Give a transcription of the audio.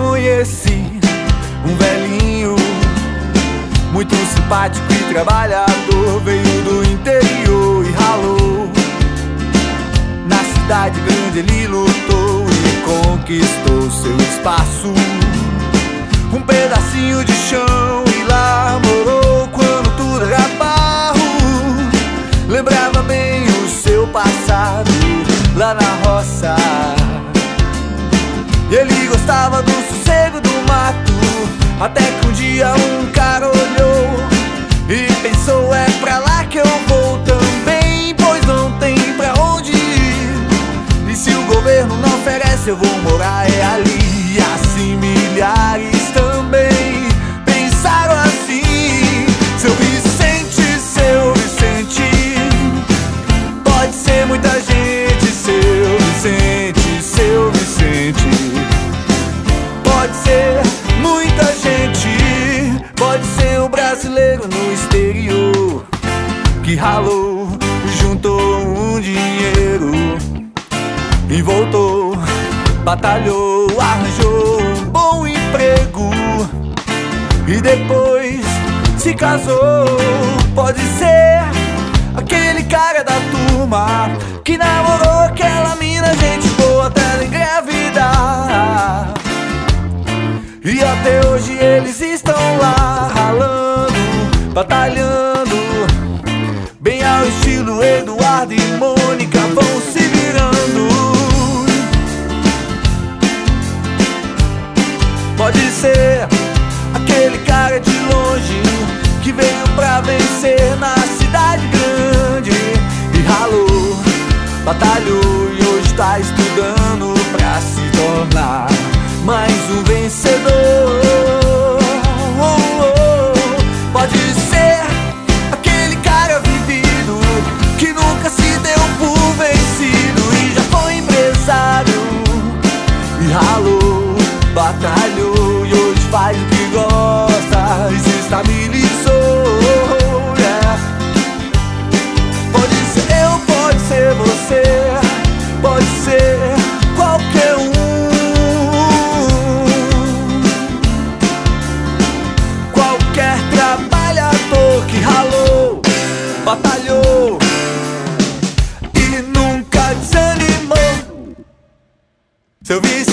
conheci um velhinho muito simpático e trabalhador. Veio do interior e ralou. Na cidade grande ele lutou e conquistou seu espaço. Um pedacinho de chão e lá morou quando tudo era barro. Lembrava bem o seu passado lá na roça Até que um dia um cara olhou e pensou: é pra lá que eu vou também. Pois não tem pra onde ir. E se o governo não oferece, eu vou morar é ali. Brasileiro no exterior que ralou, juntou um dinheiro e voltou, batalhou, arranjou um bom emprego e depois se casou. Pode ser aquele cara da turma que namorou aquela mina, gente boa até ela engravidar. E até hoje eles estão lá batalhando, bem ao estilo Eduardo e Mônica vão se virando. Pode ser aquele cara de longe que veio pra vencer na cidade grande e ralou, batalhou e hoje tá estudando pra se tornar mais um vencedor. Batalhou e hoje faz o que gosta e se estabilizou. yeah. Pode ser eu, pode ser você, pode ser qualquer um. Qualquer trabalhador que ralou, batalhou e nunca desanimou. Seu vice